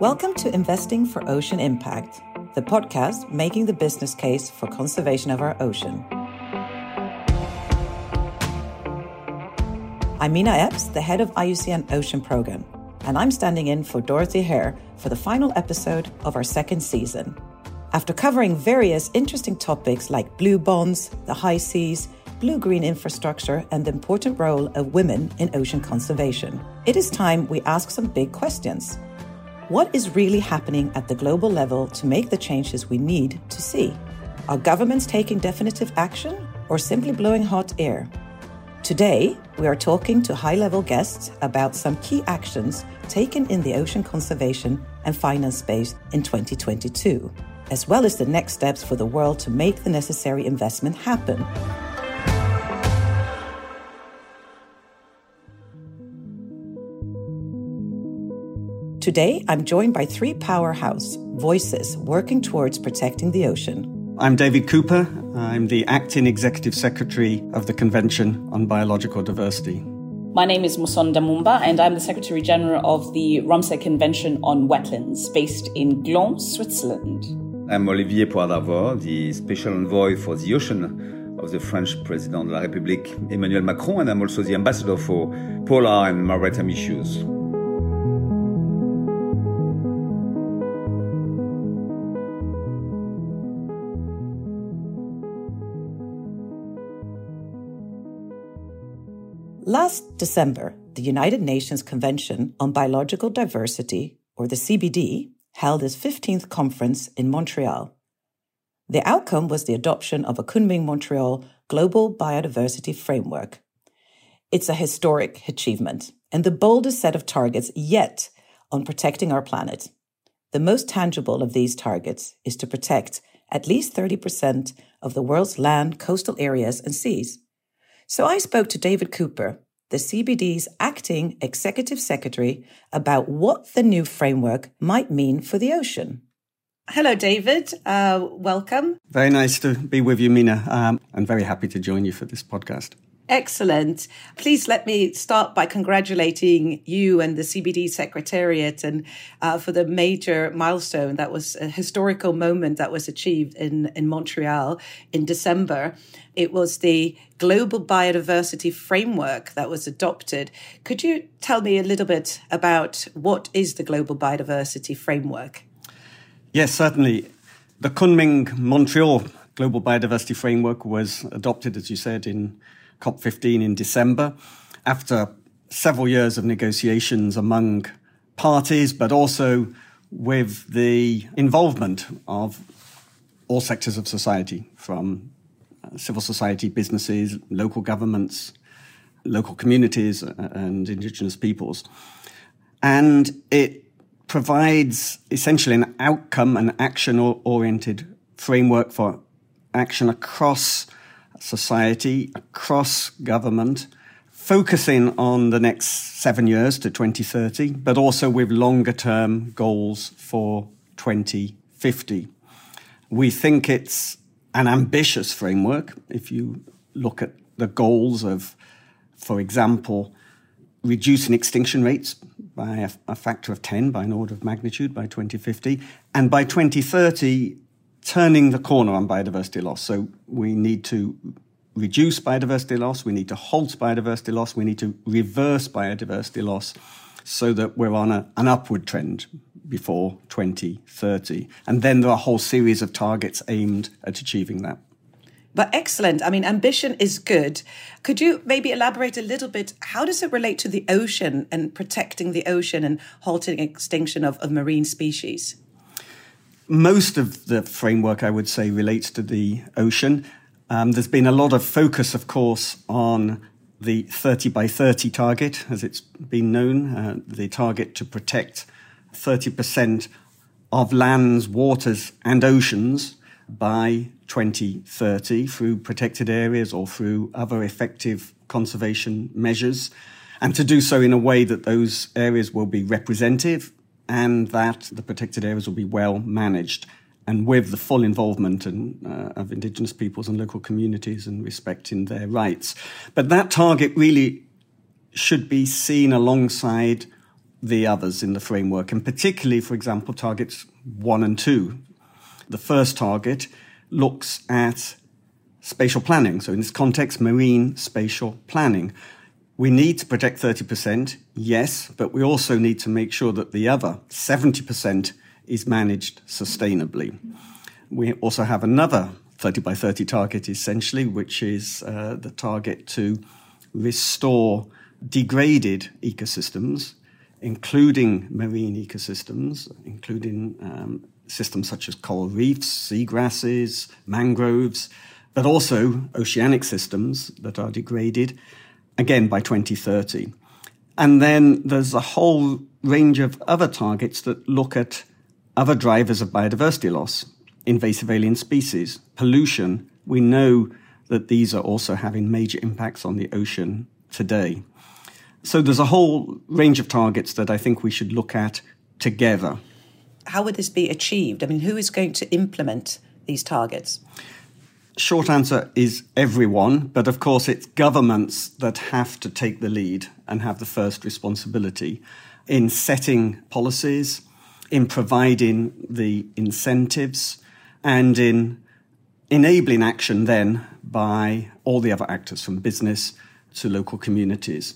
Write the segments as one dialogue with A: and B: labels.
A: Welcome to Investing for Ocean Impact, the podcast making the business case for conservation of our ocean. I'm Minna Epps, the head of IUCN Ocean Program, and I'm standing in for Dorothée Herr for the final episode of our second season. After covering various interesting topics like blue bonds, the high seas, blue green infrastructure, and the important role of women in ocean conservation, it is time we ask some big questions. What is really happening at the global level to make the changes we need to see? Are governments taking definitive action or simply blowing hot air? Today, we are talking to high level guests about some key actions taken in the ocean conservation and finance space in 2022 as well as the next steps for the world to make the necessary investment happen. Today, I'm joined by three powerhouse voices working towards protecting the ocean.
B: I'm David Cooper. I'm the acting executive secretary of the Convention on Biological Diversity.
C: My name is Musonda Mumba, and I'm the Secretary General of the Ramsar Convention on Wetlands, based in Gland, Switzerland.
D: I'm Olivier Poivre the Special Envoy for the Ocean of the French President de la République, Emmanuel Macron, and I'm also the Ambassador for Polar and Maritime Issues.
A: Last December, the United Nations Convention on Biological Diversity, or the CBD, held its 15th conference in Montreal. The outcome was the adoption of a Kunming Montreal Global Biodiversity Framework. It's a historic achievement and the boldest set of targets yet on protecting our planet. The most tangible of these targets is to protect at least 30% of the world's land, coastal areas, and seas. So I spoke to David Cooper, the CBD's acting executive secretary, about what the new framework might mean for the ocean. Hello, David. Uh, welcome.
B: Very nice to be with you, Minna. Um, I'm very happy to join you for this podcast.
A: Excellent. Please let me start by congratulating you and the CBD Secretariat and uh, for the major milestone that was a historical moment that was achieved in, in Montreal in December. It was the Global Biodiversity Framework that was adopted. Could you tell me a little bit about what is the Global Biodiversity Framework?
B: Yes, certainly. The Kunming Montreal Global Biodiversity Framework was adopted, as you said, in COP15 in December, after several years of negotiations among parties, but also with the involvement of all sectors of society, from uh, civil society, businesses, local governments, local communities, uh, and indigenous peoples. And it provides essentially an outcome and action oriented framework for action across society, across government, focusing on the next seven years to 2030, but also with longer term goals for 2050. We think it's an ambitious framework. If you look at the goals of, for example, reducing extinction rates by a, a, factor of 10 by an order of magnitude by 2050, and by 2030, turning the corner on biodiversity loss. So we need to reduce biodiversity loss, we need to halt biodiversity loss, we need to reverse biodiversity loss so that we're on a, an upward trend before 2030. And then there are a whole series of targets aimed at achieving that.
A: But excellent. I mean, ambition is good. Could you maybe elaborate a little bit? How does it relate to the ocean and protecting the ocean and halting extinction of, of marine species?
B: Most of the framework, I would say, relates to the ocean. Um, there's been a lot of focus, of course, on the 30 by 30 target, as it's been known, uh, the target to protect 30% of lands, waters, and oceans by 2030 through protected areas or through other effective conservation measures, and to do so in a way that those areas will be representative and that the protected areas will be well managed and with the full involvement in, uh, of Indigenous peoples and local communities and respecting their rights. But that target really should be seen alongside the others in the framework, and particularly, for example, targets one and two. The first target looks at spatial planning. So, in this context, marine spatial planning. We need to protect 30%, yes, but we also need to make sure that the other 70% is managed sustainably. We also have another 30 by 30 target, essentially, which is uh, the target to restore degraded ecosystems, including marine ecosystems, including um, systems such as coral reefs, seagrasses, mangroves, but also oceanic systems that are degraded, again by 2030. And then there's a whole range of other targets that look at other drivers of biodiversity loss, invasive alien species, pollution. We know that these are also having major impacts on the ocean today. So there's a whole range of targets that I think we should look at together.
A: How would this be achieved? I mean, who is going to implement these targets?
B: Short answer is everyone, but of course, it's governments that have to take the lead and have the first responsibility in setting policies, in providing the incentives, and in enabling action then by all the other actors from business to local communities.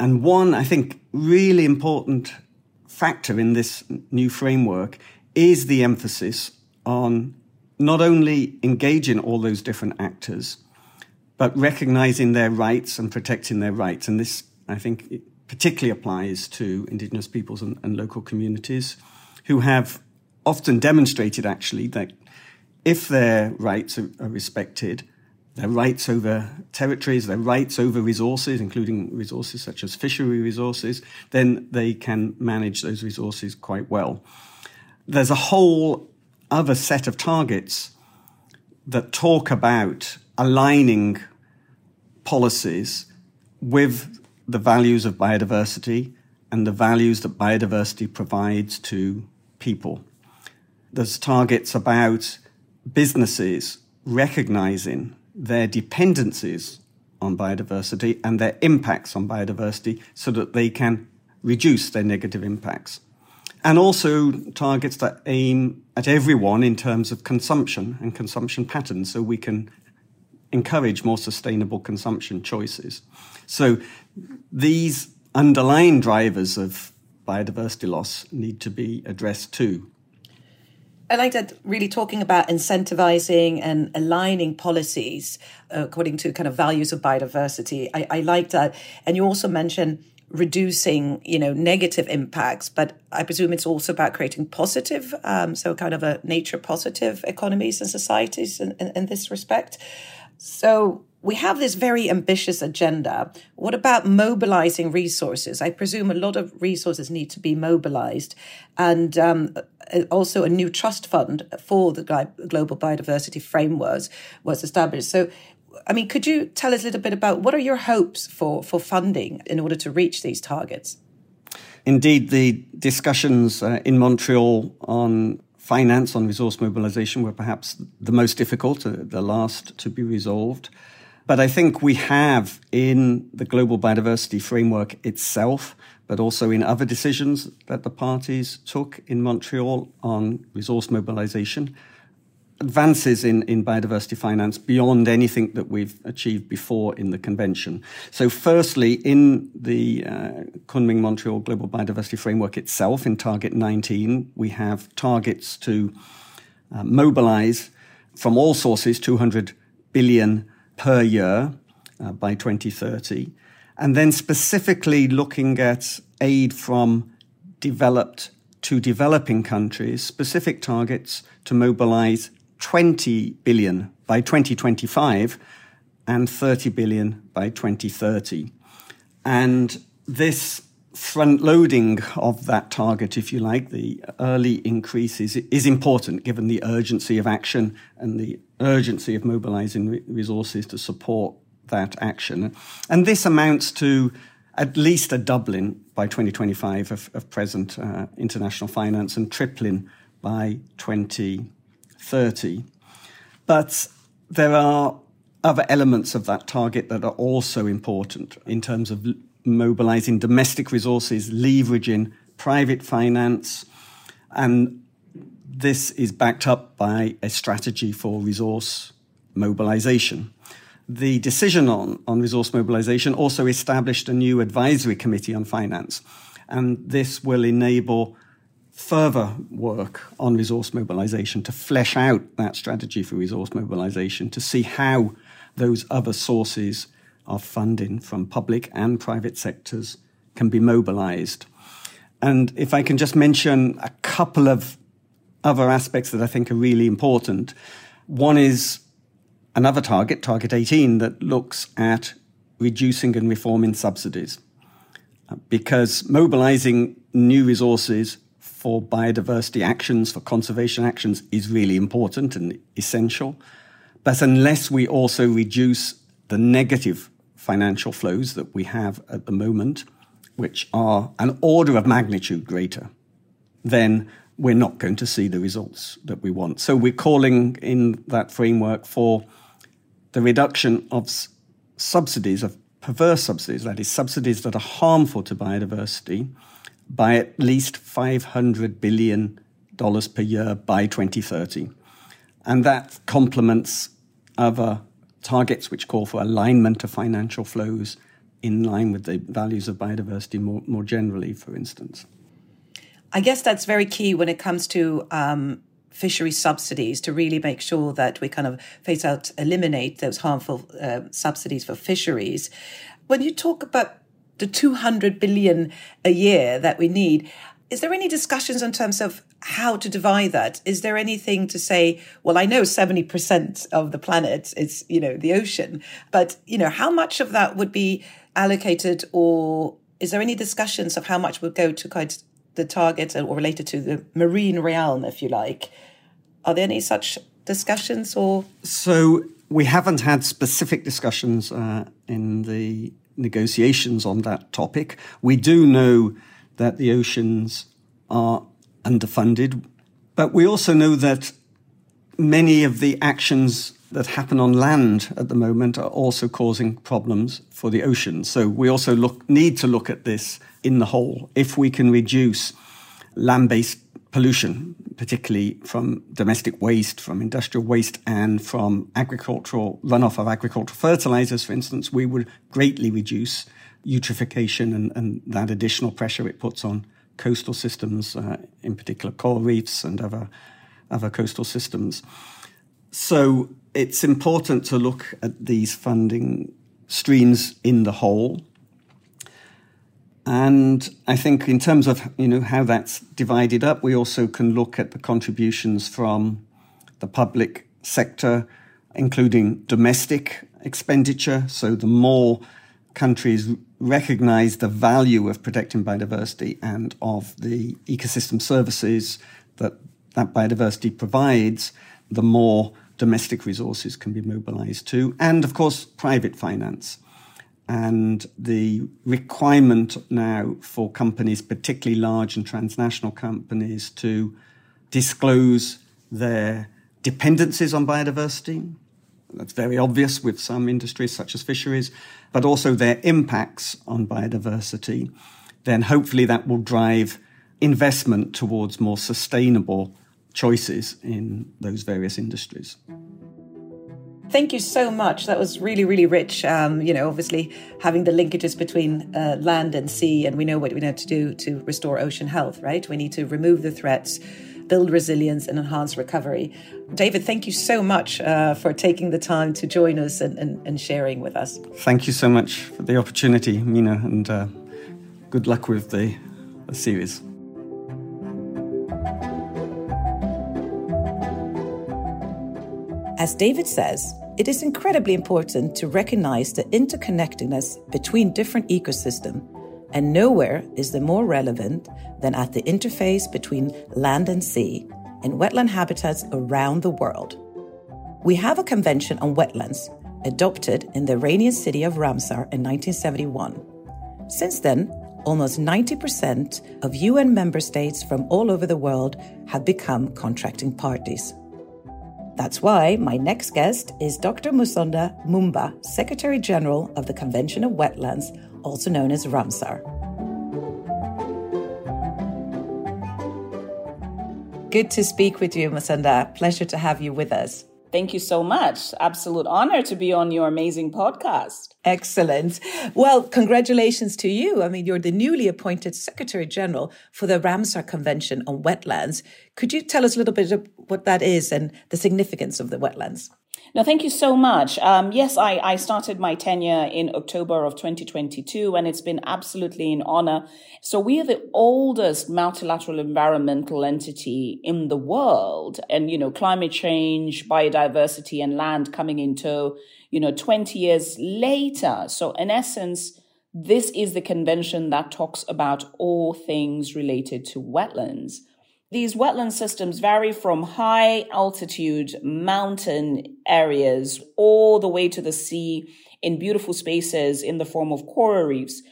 B: And one, I think, really important factor in this new framework is the emphasis on not only engaging all those different actors, but recognizing their rights and protecting their rights. And this, I think, particularly applies to Indigenous peoples and, and local communities who have often demonstrated actually that if their rights are, are respected, their rights over territories, their rights over resources, including resources such as fishery resources, then they can manage those resources quite well. There's a whole other set of targets that talk about aligning policies with the values of biodiversity and the values that biodiversity provides to people. There's targets about businesses recognizing their dependencies on biodiversity and their impacts on biodiversity so that they can reduce their negative impacts. And also targets that aim at everyone in terms of consumption and consumption patterns so we can encourage more sustainable consumption choices. So these underlying drivers of biodiversity loss need to be addressed too.
A: I like that really talking about incentivizing and aligning policies uh, according to kind of values of biodiversity. I, I like that. And you also mentioned reducing, you know, negative impacts, but I presume it's also about creating positive, um, so kind of a nature positive economies and societies in, in, in this respect. So we have this very ambitious agenda. What about mobilizing resources? I presume a lot of resources need to be mobilized, and um, also a new trust fund for the global biodiversity frameworks was established. So, I mean, could you tell us a little bit about what are your hopes for for funding in order to reach these targets?
B: Indeed, the discussions uh, in Montreal on finance on resource mobilization were perhaps the most difficult, uh, the last to be resolved. But I think we have in the global biodiversity framework itself, but also in other decisions that the parties took in Montreal on resource mobilization, advances in, in biodiversity finance beyond anything that we've achieved before in the convention. So, firstly, in the uh, Kunming Montreal Global Biodiversity Framework itself, in Target 19, we have targets to uh, mobilize from all sources 200 billion per year uh, by 2030. And then specifically looking at aid from developed to developing countries, specific targets to mobilize 20 billion by 2025 and 30 billion by 2030. And this front loading of that target, if you like, the early increases, is important given the urgency of action and the urgency of mobilizing resources to support that action. And this amounts to at least a doubling by 2025 of, of present uh, international finance and tripling by 2030. But there are other elements of that target that are also important in terms of mobilizing domestic resources, leveraging private finance, and this is backed up by a strategy for resource mobilization. The decision on, on resource mobilization also established a new advisory committee on finance, and this will enable further work on resource mobilization to flesh out that strategy for resource mobilization to see how those other sources of funding from public and private sectors can be mobilized. And if I can just mention a couple of other aspects that I think are really important. One is another target, Target 18, that looks at reducing and reforming subsidies. Uh, because mobilizing new resources for biodiversity actions, for conservation actions, is really important and essential. But unless we also reduce the negative financial flows that we have at the moment, which are an order of magnitude greater, then we're not going to see the results that we want. So we're calling in that framework for the reduction of s- subsidies, of perverse subsidies, that is, subsidies that are harmful to biodiversity, by at least $500 billion per year by 2030. And that complements other targets which call for alignment of financial flows in line with the values of biodiversity more, more generally, for instance.
A: I guess that's very key when it comes to um, fishery subsidies to really make sure that we kind of phase out, eliminate those harmful uh, subsidies for fisheries. When you talk about the 200 billion a year that we need, is there any discussions in terms of how to divide that? Is there anything to say, well, I know 70% of the planet is, you know, the ocean, but, you know, how much of that would be allocated or is there any discussions of how much would go to kind of the target or related to the marine realm, if you like? Are there any such discussions or?
B: So we haven't had specific discussions uh, in the negotiations on that topic. We do know that the oceans are underfunded, but we also know that many of the actions that happen on land at the moment are also causing problems for the ocean. So we also look, need to look at this in the whole. If we can reduce land-based pollution, particularly from domestic waste, from industrial waste, and from agricultural runoff of agricultural fertilizers, for instance, we would greatly reduce eutrophication and, and that additional pressure it puts on coastal systems, uh, in particular coral reefs and other other coastal systems. So it's important to look at these funding streams in the whole. And I think in terms of you know how that's divided up, we also can look at the contributions from the public sector, including domestic expenditure. So the more countries recognize the value of protecting biodiversity and of the ecosystem services that that biodiversity provides, the more domestic resources can be mobilized to, and of course, private finance. And the requirement now for companies, particularly large and transnational companies, to disclose their dependencies on biodiversity. That's very obvious with some industries, such as fisheries, but also their impacts on biodiversity. Then hopefully that will drive investment towards more sustainable choices in those various industries.
A: Thank you so much. That was really, really rich. Um, you know, obviously having the linkages between uh, land and sea, and we know what we need to do to restore ocean health, right? We need to remove the threats, build resilience, and enhance recovery. David, thank you so much uh, for taking the time to join us and, and, and, sharing with us.
B: Thank you so much for the opportunity, Minna, and uh, good luck with the, the series.
A: As David says, it is incredibly important to recognize the interconnectedness between different ecosystems, and nowhere is the more relevant than at the interface between land and sea in wetland habitats around the world. We have a convention on wetlands adopted in the Iranian city of Ramsar in 1971. Since then, almost 90% of UN member states from all over the world have become contracting parties. That's why my next guest is Dr. Musonda Mumba, Secretary General of the Convention of Wetlands, also known as Ramsar. Good to speak with you, Musonda. Pleasure to have you with us.
C: Thank you so much. Absolute honor to be on your amazing podcast.
A: Excellent. Well, congratulations to you. I mean, you're the newly appointed Secretary General for the Ramsar Convention on Wetlands. Could you tell us a little bit of what that is and the significance of the wetlands?
C: No, thank you so much. Um, yes, I, I started my tenure in October of 2022, and it's been absolutely an honor. So we are the oldest multilateral environmental entity in the world. And, you know, climate change, biodiversity, and land coming into, you know, 20 years later. So in essence, this is the convention that talks about all things related to wetlands. These wetland systems vary from high altitude mountain areas all the way to the sea in beautiful spaces in the form of coral reefs.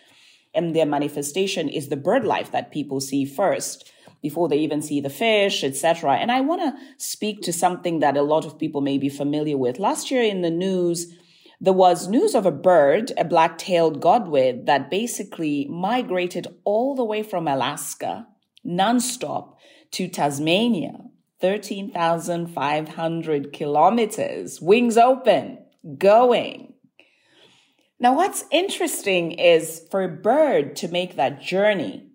C: And their manifestation is the bird life that people see first before they even see the fish, etc. And I want to speak to something that a lot of people may be familiar with. Last year in the news, there was news of a bird, a black-tailed godwit, that basically migrated all the way from Alaska nonstop to Tasmania, 13,500 kilometers, wings open, going. Now, what's interesting is for a bird to make that journey,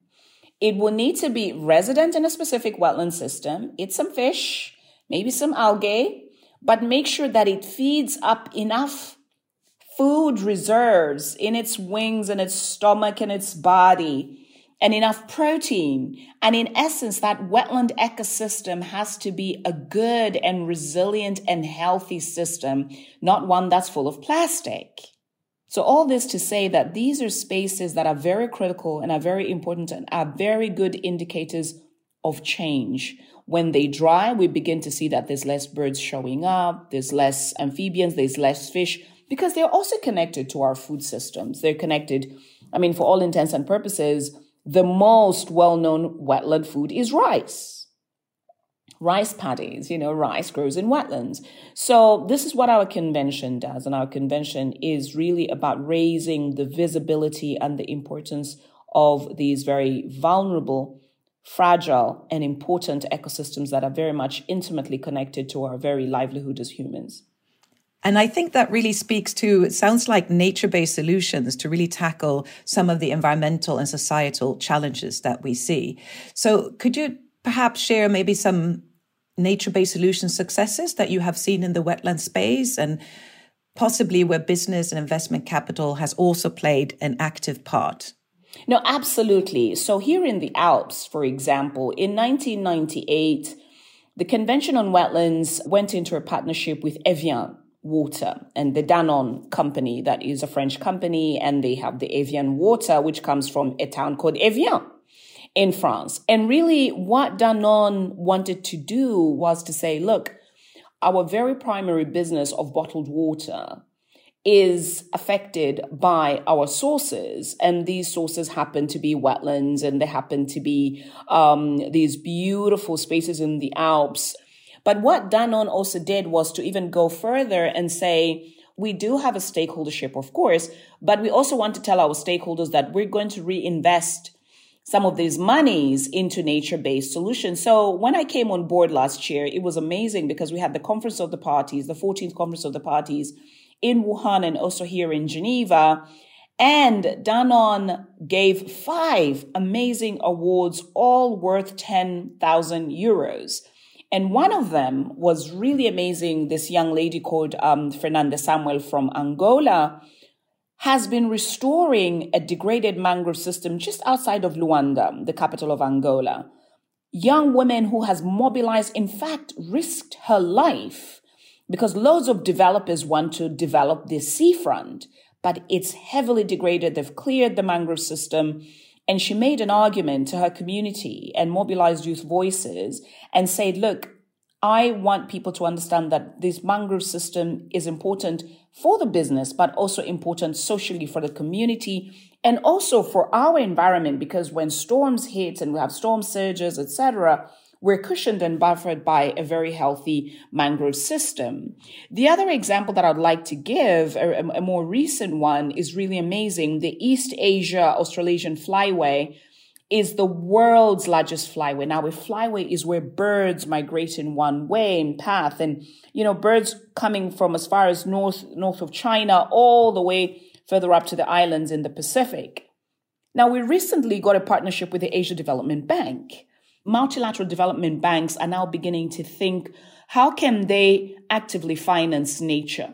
C: it will need to be resident in a specific wetland system, eat some fish, maybe some algae, but make sure that it feeds up enough food reserves in its wings and its stomach and its body and enough protein. And in essence, that wetland ecosystem has to be a good and resilient and healthy system, not one that's full of plastic. So all this to say that these are spaces that are very critical and are very important and are very good indicators of change. When they dry, we begin to see that there's less birds showing up, there's less amphibians, there's less fish, because they're also connected to our food systems. They're connected, I mean, for all intents and purposes, the most well-known wetland food is rice. Rice paddies, you know, rice grows in wetlands. So this is what our convention does. And our convention is really about raising the visibility and the importance of these very vulnerable, fragile, and important ecosystems that are very much intimately connected to our very livelihood as humans.
A: And I think that really speaks to, it sounds like nature based solutions to really tackle some of the environmental and societal challenges that we see. So could you perhaps share maybe some nature based solution successes that you have seen in the wetland space and possibly where business and investment capital has also played an active part?
C: No, absolutely. So here in the Alps, for example, in 1998, the Convention on Wetlands went into a partnership with Evian, water and the Danone company that is a French company and they have the Evian water which comes from a town called Evian in France. And really what Danone wanted to do was to say, look, our very primary business of bottled water is affected by our sources. And these sources happen to be wetlands and they happen to be um, these beautiful spaces in the Alps but what Danone also did was to even go further and say, we do have a stakeholdership, of course, but we also want to tell our stakeholders that we're going to reinvest some of these monies into nature based solutions. So when I came on board last year, it was amazing because we had the Conference of the Parties, the 14th Conference of the Parties in Wuhan and also here in Geneva. And Danone gave five amazing awards, all worth 10,000 euros. And one of them was really amazing. This young lady called um, Fernanda Samuel from Angola has been restoring a degraded mangrove system just outside of Luanda, the capital of Angola. Young woman who has mobilized, in fact, risked her life because loads of developers want to develop this seafront, but it's heavily degraded. They've cleared the mangrove system and she made an argument to her community and mobilized youth voices and said, look, I want people to understand that this mangrove system is important for the business, but also important socially for the community and also for our environment. Because when storms hit and we have storm surges, etc., we're cushioned and buffered by a very healthy mangrove system. The other example that I'd like to give, a, a more recent one, is really amazing. The East Asia Australasian Flyway is the world's largest flyway. Now, a flyway is where birds migrate in one way in path. And, you know, birds coming from as far as north, north of China all the way further up to the islands in the Pacific. Now, we recently got a partnership with the Asia Development Bank. Multilateral development banks are now beginning to think, how can they actively finance nature?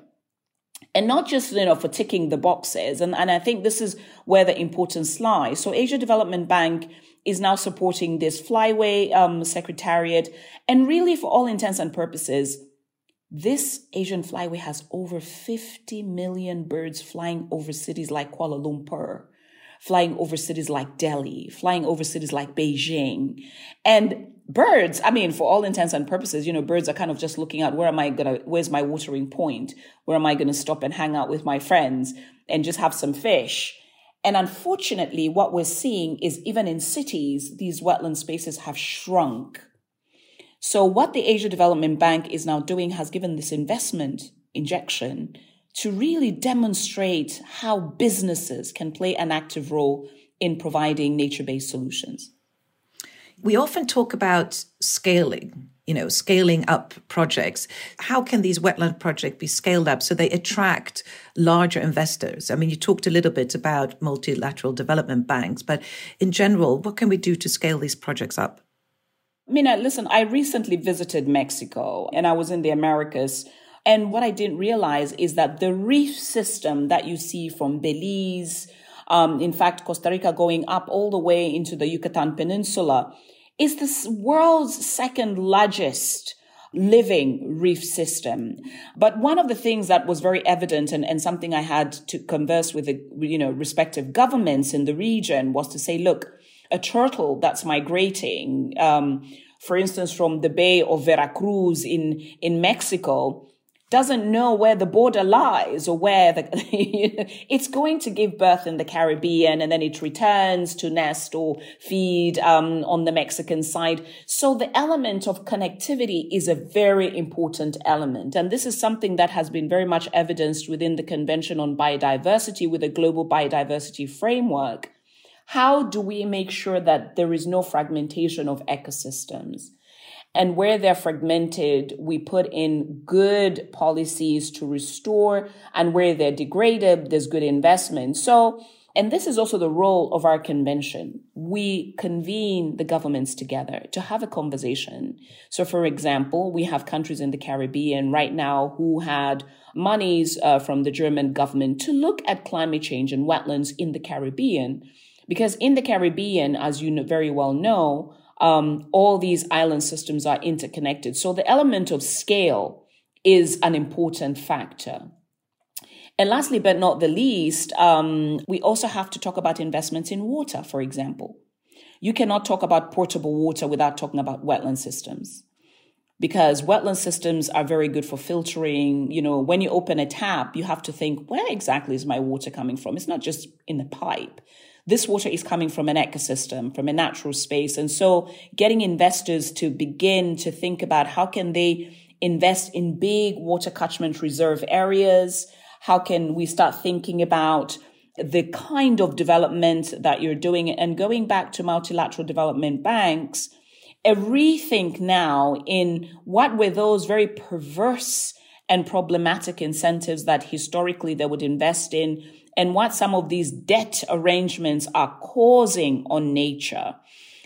C: and not just you know for ticking the boxes. And, and i think this is where the importance lies. So asia development bank is now supporting this flyway um, secretariat. And really for all intents and purposes this asian flyway has over 50 million birds flying over cities like kuala lumpur flying over cities like delhi flying over cities like beijing and birds, I mean, for all intents and purposes, you know, birds are kind of just looking at where am I going to, where's my watering point? Where am I going to stop and hang out with my friends and just have some fish? And unfortunately, what we're seeing is even in cities, these wetland spaces have shrunk. So what the Asia Development Bank is now doing has given this investment injection to really demonstrate how businesses can play an active role in providing nature-based solutions.
A: We often talk about scaling you know scaling up projects. How can these wetland projects be scaled up so they attract larger investors? I mean you talked a little bit about multilateral development banks but in general what can we do to scale these projects up?
C: Minna, listen, I recently visited Mexico and I was in the Americas. And what I didn't realize is that the reef system that you see from Belize, um, in fact, Costa Rica going up all the way into the Yucatan Peninsula, is the world's second largest living reef system. But one of the things that was very evident and, and something I had to converse with the, you know, respective governments in the region was to say, look, a turtle that's migrating, um, for instance, from the Bay of Veracruz in, in Mexico, doesn't know where the border lies or where the, it's going to give birth in the Caribbean and then it returns to nest or feed um, on the Mexican side. So the element of connectivity is a very important element. And this is something that has been very much evidenced within the Convention on Biodiversity with a global biodiversity framework. How do we make sure that there is no fragmentation of ecosystems? And where they're fragmented, we put in good policies to restore. And where they're degraded, there's good investment. So, and this is also the role of our convention. We convene the governments together to have a conversation. So, for example, we have countries in the Caribbean right now who had monies uh, from the German government to look at climate change and wetlands in the Caribbean. Because in the Caribbean, as you very well know, um, all these island systems are interconnected. So the element of scale is an important factor. And lastly, but not the least, um, we also have to talk about investments in water, for example. You cannot talk about portable water without talking about wetland systems because wetland systems are very good for filtering. You know, when you open a tap, you have to think, where exactly is my water coming from? It's not just in the pipe this water is coming from an ecosystem, from a natural space. And so getting investors to begin to think about how can they invest in big water catchment reserve areas? How can we start thinking about the kind of development that you're doing and going back to multilateral development banks, a rethink now in what were those very perverse and problematic incentives that historically they would invest in and what some of these debt arrangements are causing on nature.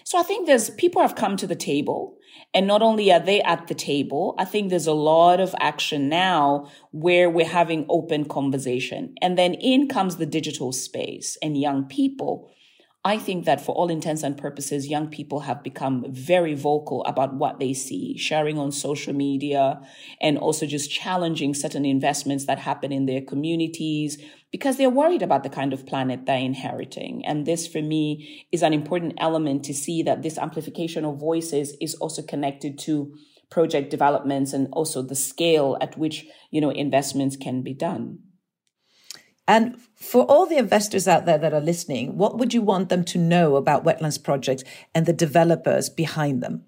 C: So I think there's people have come to the table and not only are they at the table, I think there's a lot of action now where we're having open conversation. And then in comes the digital space and young people I think that for all intents and purposes, young people have become very vocal about what they see, sharing on social media, and also just challenging certain investments that happen in their communities because they're worried about the kind of planet they're inheriting. And this, for me, is an important element to see that this amplification of voices is also connected to project developments and also the scale at which, you know, investments can be done.
A: And for all the investors out there that are listening, what would you want them to know about wetlands projects and the developers behind them?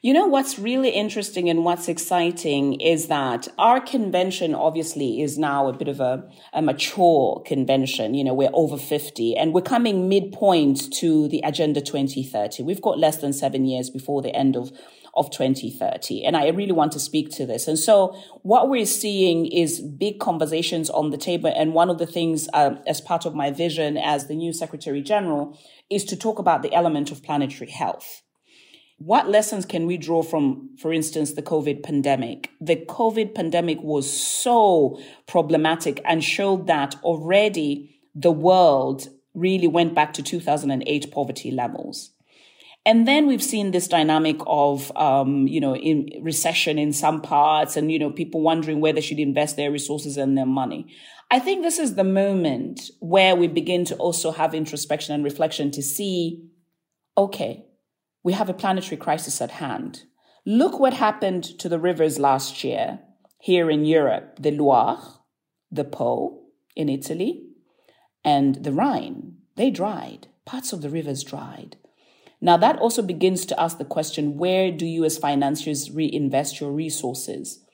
C: You know, what's really interesting and what's exciting is that our convention obviously is now a bit of a, a mature convention. You know, we're over 50 and we're coming midpoint to the Agenda 2030. We've got less than seven years before the end of of 2030. And I really want to speak to this. And so what we're seeing is big conversations on the table. And one of the things uh, as part of my vision as the new Secretary General is to talk about the element of planetary health. What lessons can we draw from, for instance, the COVID pandemic? The COVID pandemic was so problematic and showed that already the world really went back to 2008 poverty levels. And then we've seen this dynamic of, um, you know, in recession in some parts and, you know, people wondering where they should invest their resources and their money. I think this is the moment where we begin to also have introspection and reflection to see, okay, we have a planetary crisis at hand. Look what happened to the rivers last year here in Europe the Loire, the Po in Italy, and the Rhine. They dried. Parts of the rivers dried. Now, that also begins to ask the question where do you, as financiers, reinvest your resources?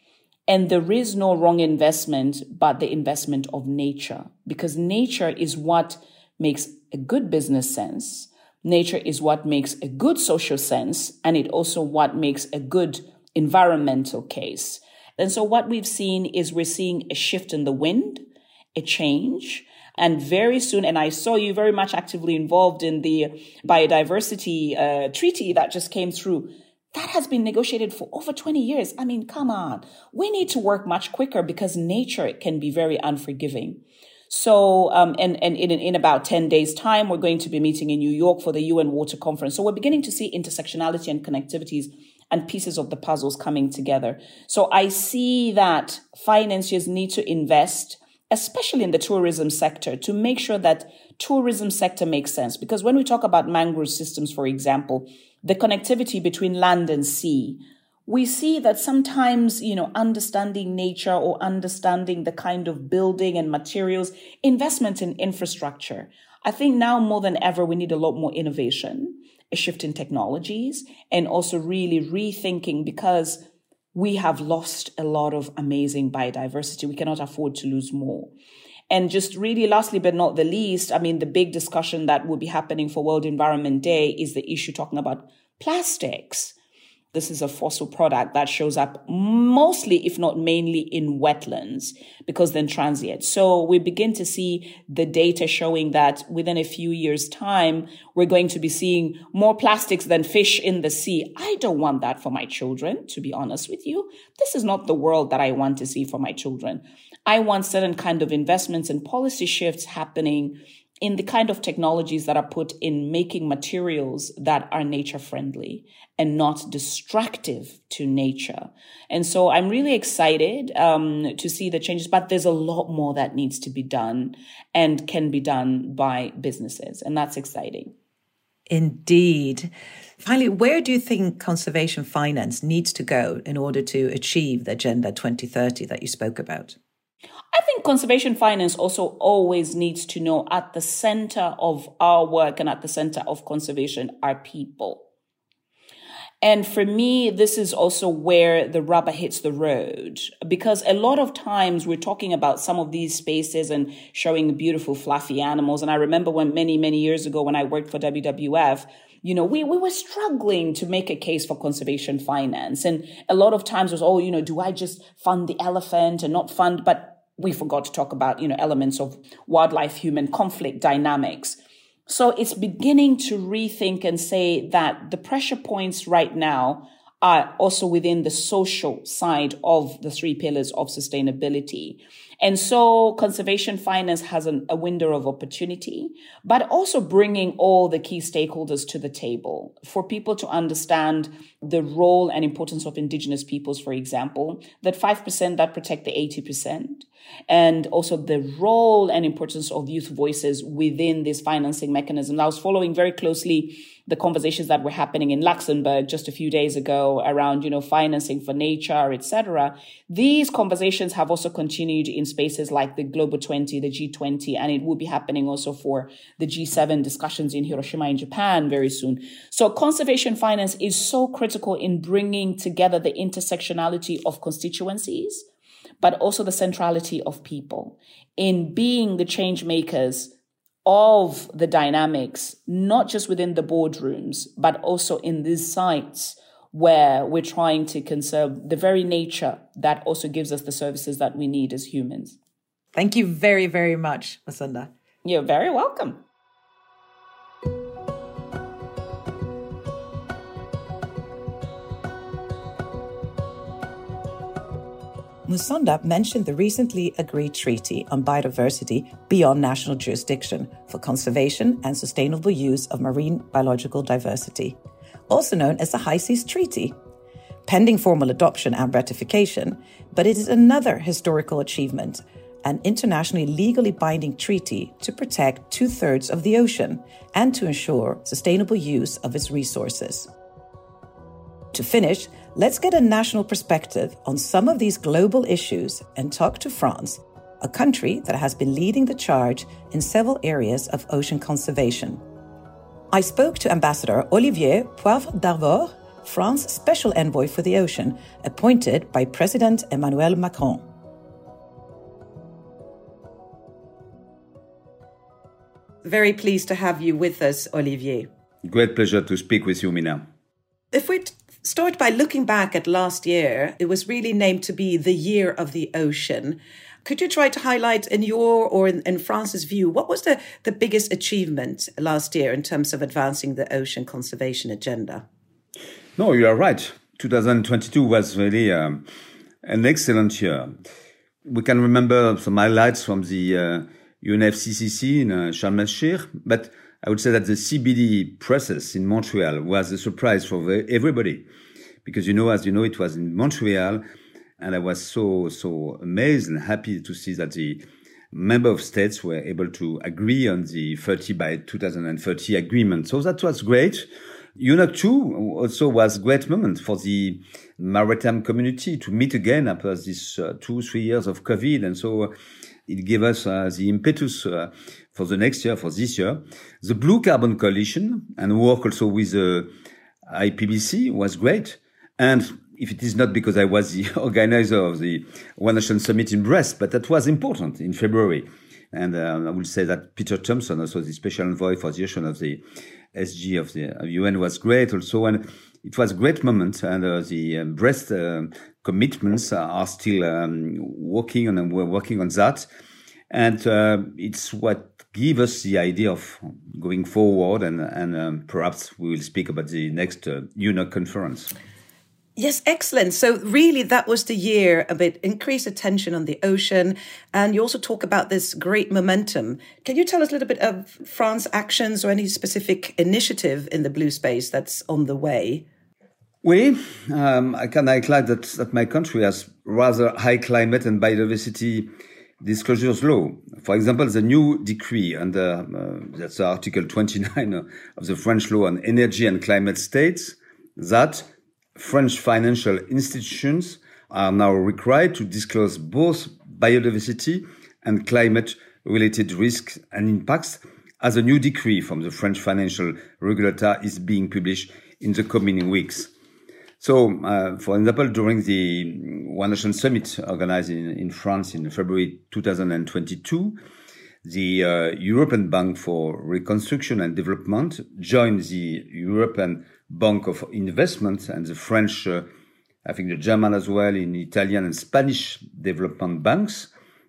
C: And there is no wrong investment, but the investment of nature, because nature is what makes a good business sense Nature is what makes a good social sense, and it also what makes a good environmental case. And so what we've seen is we're seeing a shift in the wind, a change, and very soon, and I saw you very much actively involved in the biodiversity uh, treaty that just came through. That has been negotiated for over 20 years. I mean, come on. We need to work much quicker because nature can be very unforgiving. So, um, and, and in, in about 10 days time, we're going to be meeting in New York for the UN Water Conference. So we're beginning to see intersectionality and connectivities and pieces of the puzzles coming together. So I see that financiers need to invest, especially in the tourism sector, to make sure that tourism sector makes sense. Because when we talk about mangrove systems, for example, the connectivity between land and sea, we see that sometimes, you know, understanding nature or understanding the kind of building and materials, investment in infrastructure. I think now more than ever, we need a lot more innovation, a shift in technologies, and also really rethinking because we have lost a lot of amazing biodiversity. We cannot afford to lose more. And just really lastly, but not the least, I mean, the big discussion that will be happening for World Environment Day is the issue talking about plastics this is a fossil product that shows up mostly, if not mainly, in wetlands because then transient. So we begin to see the data showing that within a few years' time, we're going to be seeing more plastics than fish in the sea. I don't want that for my children, to be honest with you. This is not the world that I want to see for my children. I want certain kind of investments and policy shifts happening in the kind of technologies that are put in making materials that are nature friendly and not destructive to nature. And so I'm really excited um, to see the changes, but there's a lot more that needs to be done and can be done by businesses. And that's exciting.
A: Indeed. Finally, where do you think conservation finance needs to go in order to achieve the Agenda 2030 that you spoke about?
C: I think conservation finance also always needs to know at the center of our work and at the center of conservation are people. And for me, this is also where the rubber hits the road because a lot of times we're talking about some of these spaces and showing beautiful, fluffy animals. And I remember when many, many years ago when I worked for WWF, you know, we, we were struggling to make a case for conservation finance. And a lot of times was, oh, you know, do I just fund the elephant and not fund? But we forgot to talk about, you know, elements of wildlife human conflict dynamics. So it's beginning to rethink and say that the pressure points right now are also within the social side of the three pillars of sustainability. And so conservation finance has an, a window of opportunity, but also bringing all the key stakeholders to the table for people to understand the role and importance of indigenous peoples, for example, that 5% that protect the 80%, and also the role and importance of youth voices within this financing mechanism. I was following very closely the conversations that were happening in Luxembourg just a few days ago around, you know, financing for nature, etc. These conversations have also continued in spaces like the Global 20, the G20, and it will be happening also for the G7 discussions in Hiroshima in Japan very soon. So conservation finance is so critical in bringing together the intersectionality of constituencies, but also the centrality of people in being the change makers of the dynamics, not just within the boardrooms, but also in these sites where we're trying to conserve the very nature that also gives us the services that we need as humans.
A: Thank you very, very much, Musonda.
C: You're very welcome.
A: Musonda mentioned the recently agreed treaty on biodiversity beyond national jurisdiction for conservation and sustainable use of marine biological diversity, also known as the High Seas Treaty. Pending formal adoption and ratification, but it is another historical achievement an internationally legally binding treaty to protect two thirds of the ocean and to ensure sustainable use of its resources. To finish, let's get a national perspective on some of these global issues and talk to France, a country that has been leading the charge in several areas of ocean conservation. I spoke to Ambassador Olivier Poivre d'Arvor, France's special envoy for the ocean, appointed by President Emmanuel Macron. Very pleased to have you with us, Olivier.
D: Great pleasure to speak with you, Minna.
A: If we start by looking back at last year, it was really named to be the year of the ocean. Could you try to highlight in your or in, in, France's view, what was the, the biggest achievement last year in terms of advancing the ocean conservation agenda?
D: No, you are right. 2022 was really um, an excellent year. We can remember some highlights from the uh, UNFCCC in uh, Sharm el-Sheikh, but I would say that the CBD process in Montreal was a surprise for everybody because, you know, as you know, it was in Montreal and I was so, so amazed and happy to see that the member of states were able to agree on the 30 by 2030 agreement. So that was great. UNOC 2 also was a great moment for the maritime community to meet again after these uh, two, three years of COVID. And so it gave us uh, the impetus uh, for the next year, for this year. The Blue Carbon Coalition and work also with the IPBC was great. And if it is not because I was the organizer of the One Ocean Summit in Brest, but that was important in February. And uh, I will say that Peter Thomson, also the special envoy for the ocean of the SG of the UN, was great also. And it was a great moment. And uh, the uh, Brest uh, commitments are still um, working on, and we're working on that. And uh, it's what give us the idea of going forward, and, and um, perhaps we will speak about the next uh, UNOC conference.
A: Yes, excellent. So, really, that was the year a bit increased attention on the ocean. And you also talk about this great momentum. Can you tell us a little bit of France actions or any specific initiative in the blue space that's on the way?
D: We, um, I can highlight that, that my country has rather high climate and biodiversity disclosures law. For example, the new decree under uh, that's Article 29 of the French law on energy and climate states that French financial institutions are now required to disclose both biodiversity and climate related risks and impacts as a new decree from the French financial regulator is being published in the coming weeks. So, uh, for example, during the One Ocean Summit organized in, in France in February 2022, the uh, European Bank for Reconstruction and Development joined the European Bank of Investment and the French, uh, I think the German as well, in Italian and Spanish development banks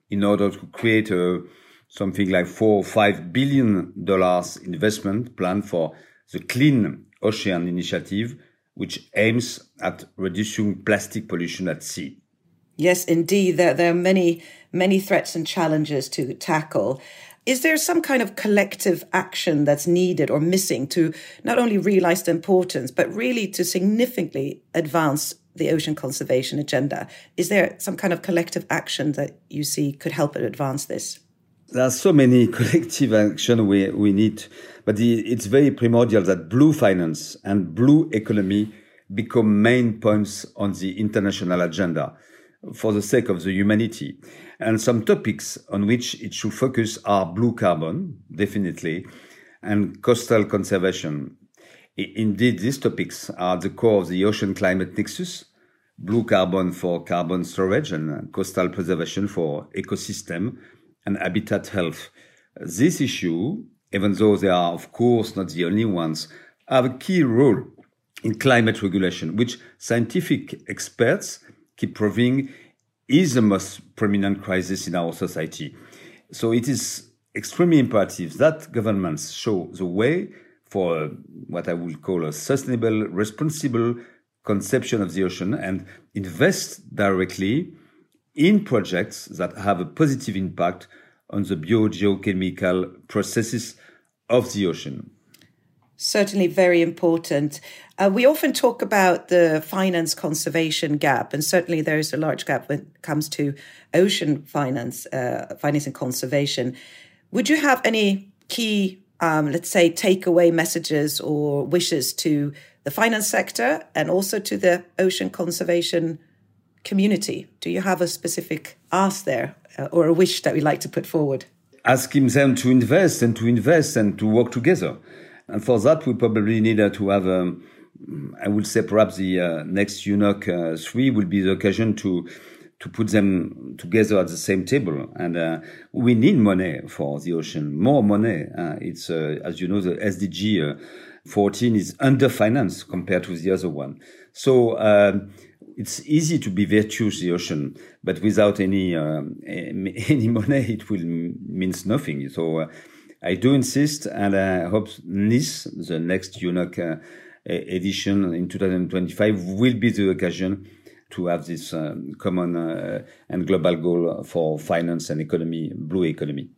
D: in order to create a, something like four or five billion dollars investment plan for the Clean Ocean Initiative which aims at reducing plastic pollution at sea.
A: Yes, indeed. There, there are many, many threats and challenges to tackle. Is there some kind of collective action that's needed or missing to not only realize the importance, but really to significantly advance the ocean conservation agenda? Is there some kind of collective action that you see could help advance this?
D: There are so many collective action we, we need, but the, it's very primordial that blue finance and blue economy become main points on the international agenda. for the sake of the humanity. And some topics on which it should focus are blue carbon, definitely, and coastal conservation. Indeed, these topics are the core of the ocean climate nexus, blue carbon for carbon storage and coastal preservation for ecosystem and habitat health. This issue, even though they are of course not the only ones, have a key role in climate regulation, which scientific experts keep proving is the most prominent crisis in our society. So it is extremely imperative that governments show the way for what I would call a sustainable, responsible conception of the ocean and invest directly in projects that have a positive impact on the biogeochemical processes of the ocean.
A: Certainly, very important. Uh, we often talk about the finance conservation gap, and certainly there is a large gap when it comes to ocean finance, uh, finance and conservation. Would you have any key, um, let's say, takeaway messages or wishes to the finance sector and also to the ocean conservation community? Do you have a specific ask there uh, or a wish that we'd like to put forward?
D: Asking them to invest and to invest and to work together. And for that, we probably need to have, um, I would say, perhaps the uh, next UNOC uh, 3 will be the occasion to to put them together at the same table. And uh, we need money for the ocean, more money. Uh, it's, uh, as you know, the SDG uh, 14 is underfinanced compared to the other one. So um, it's easy to be virtuous the ocean, but without any um, any money, it will means nothing. So I do insist, and I hope Nice, the next UNOC uh, edition in 2025, will be the occasion to have this uh, common uh, and global goal for finance and economy, blue economy.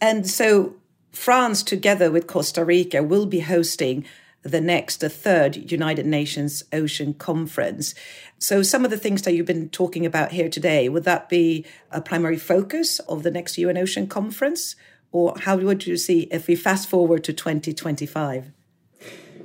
A: And so, France, together with Costa Rica, will be hosting the next, the third United Nations Ocean Conference. So, some of the things that you've been talking about here today, would that be a primary focus of the next UN Ocean Conference? Or how would you see if we fast forward to 2025?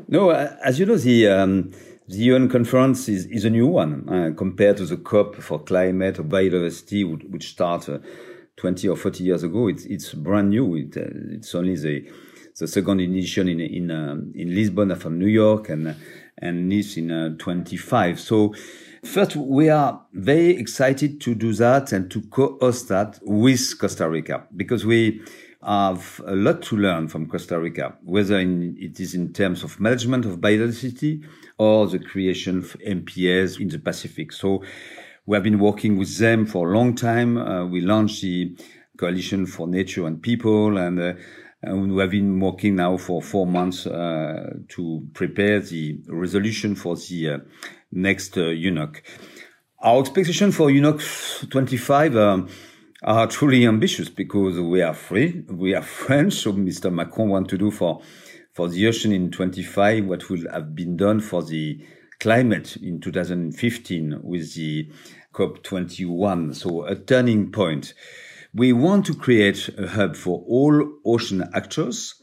D: No, uh, as you know, the um, the UN conference is, is a new one uh, compared to the COP for climate or biodiversity, which started uh, 20 or 40 years ago. It's it's brand new. It, uh, it's only the the second edition in in um, in Lisbon from New York and and Nice in uh, 25. So first, we are very excited to do that and to co-host that with Costa Rica because we have a lot to learn from Costa Rica, whether in, it is in terms of management of biodiversity or the creation of MPS in the Pacific. So we have been working with them for a long time. Uh, we launched the Coalition for Nature and People, and, uh, and we have been working now for four months uh, to prepare the resolution for the uh, next uh, UNOC. Our expectation for UNOC 25 um, are truly ambitious because we are free, we are French. So Mr. Macron want to do for for the ocean in 25 what will have been done for the climate in 2015 with the COP21. So a turning point. We want to create a hub for all ocean actors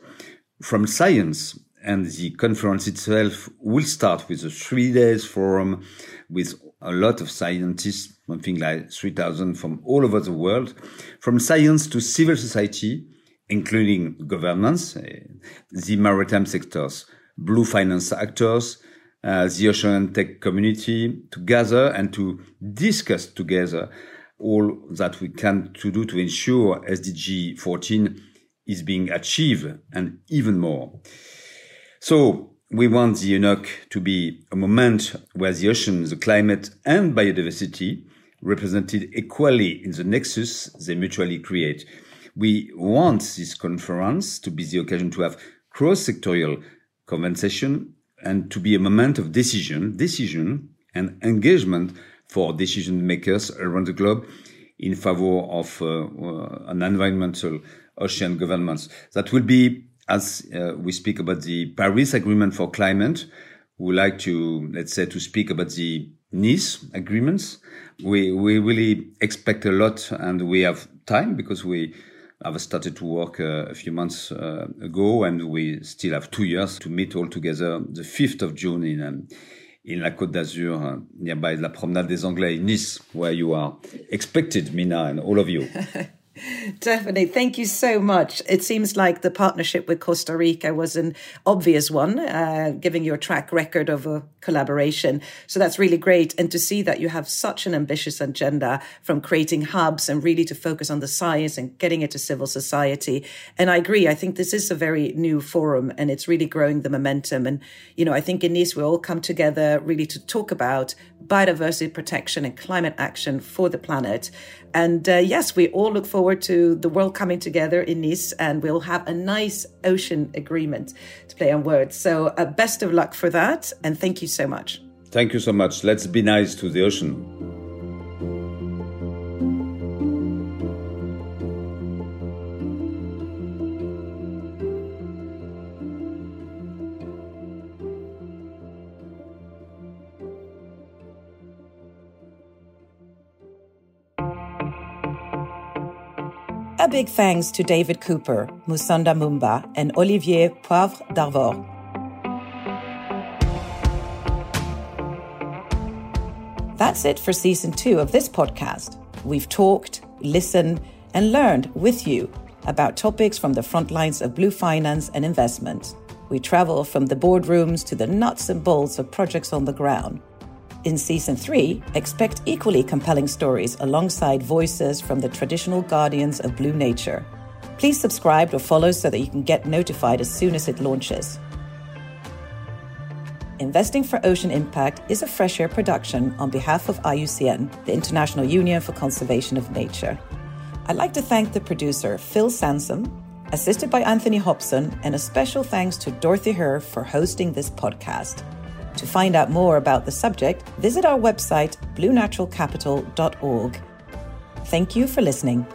D: from science and the conference itself will start with a three days forum with a lot of scientists, something like 3,000 from all over the world, from science to civil society, including governments, uh, the maritime sectors, blue finance actors, uh, the ocean tech community to gather and to discuss together all that we can to do to ensure SDG 14 is being achieved and even more. So we want the UNOC to be a moment where the ocean, the climate, and biodiversity represented equally in the nexus they mutually create. We want this conference to be the occasion to have cross-sectorial conversation and to be a moment of decision, decision and engagement for decision makers around the globe in favor of uh, uh, an environmental ocean governance. That will be as uh, we speak about the Paris Agreement for Climate, we like to, let's say, to speak about the Nice agreements. We, we really expect a lot and we have time because we have started to work uh, a few months uh, ago and we still have two years to meet all together the 5th of June in, um, in La Côte d'Azur, nearby La Promenade des Anglais Nice, where you are expected, Mina, and all of you.
A: Definitely. Thank you so much. It seems like the partnership with Costa Rica was an obvious one, uh, giving you a track record of a collaboration. So that's really great. And to see that you have such an ambitious agenda from creating hubs and really to focus on the science and getting it to civil society. And I agree. I think this is a very new forum and it's really growing the momentum. And, you know, I think in Nice, we all come together really to talk about biodiversity protection and climate action for the planet. And uh, yes, we all look forward to the world coming together in Nice, and we'll have a nice ocean agreement to play on words. So, uh, best of luck for that, and thank you so much.
D: Thank you so much. Let's be nice to the ocean.
A: A big thanks to David Cooper, Musonda Mumba, and Olivier Poivre d'Arvor. That's it for season two of this podcast. We've talked, listened, and learned with you about topics from the front lines of blue finance and investment. We travel from the boardrooms to the nuts and bolts of projects on the ground in season three, expect equally compelling stories alongside voices from the traditional guardians of blue nature. Please subscribe or follow so that you can get notified as soon as it launches. Investing for Ocean Impact is a Fresh Air production on behalf of IUCN, the International Union for Conservation of Nature. I'd like to thank the producer, Phil Sansom, assisted by Anthony Hobson, and a special thanks to Dorothée Herr for hosting this podcast. To find out more about the subject, visit our website, bluenaturalcapital.org. Thank you for listening.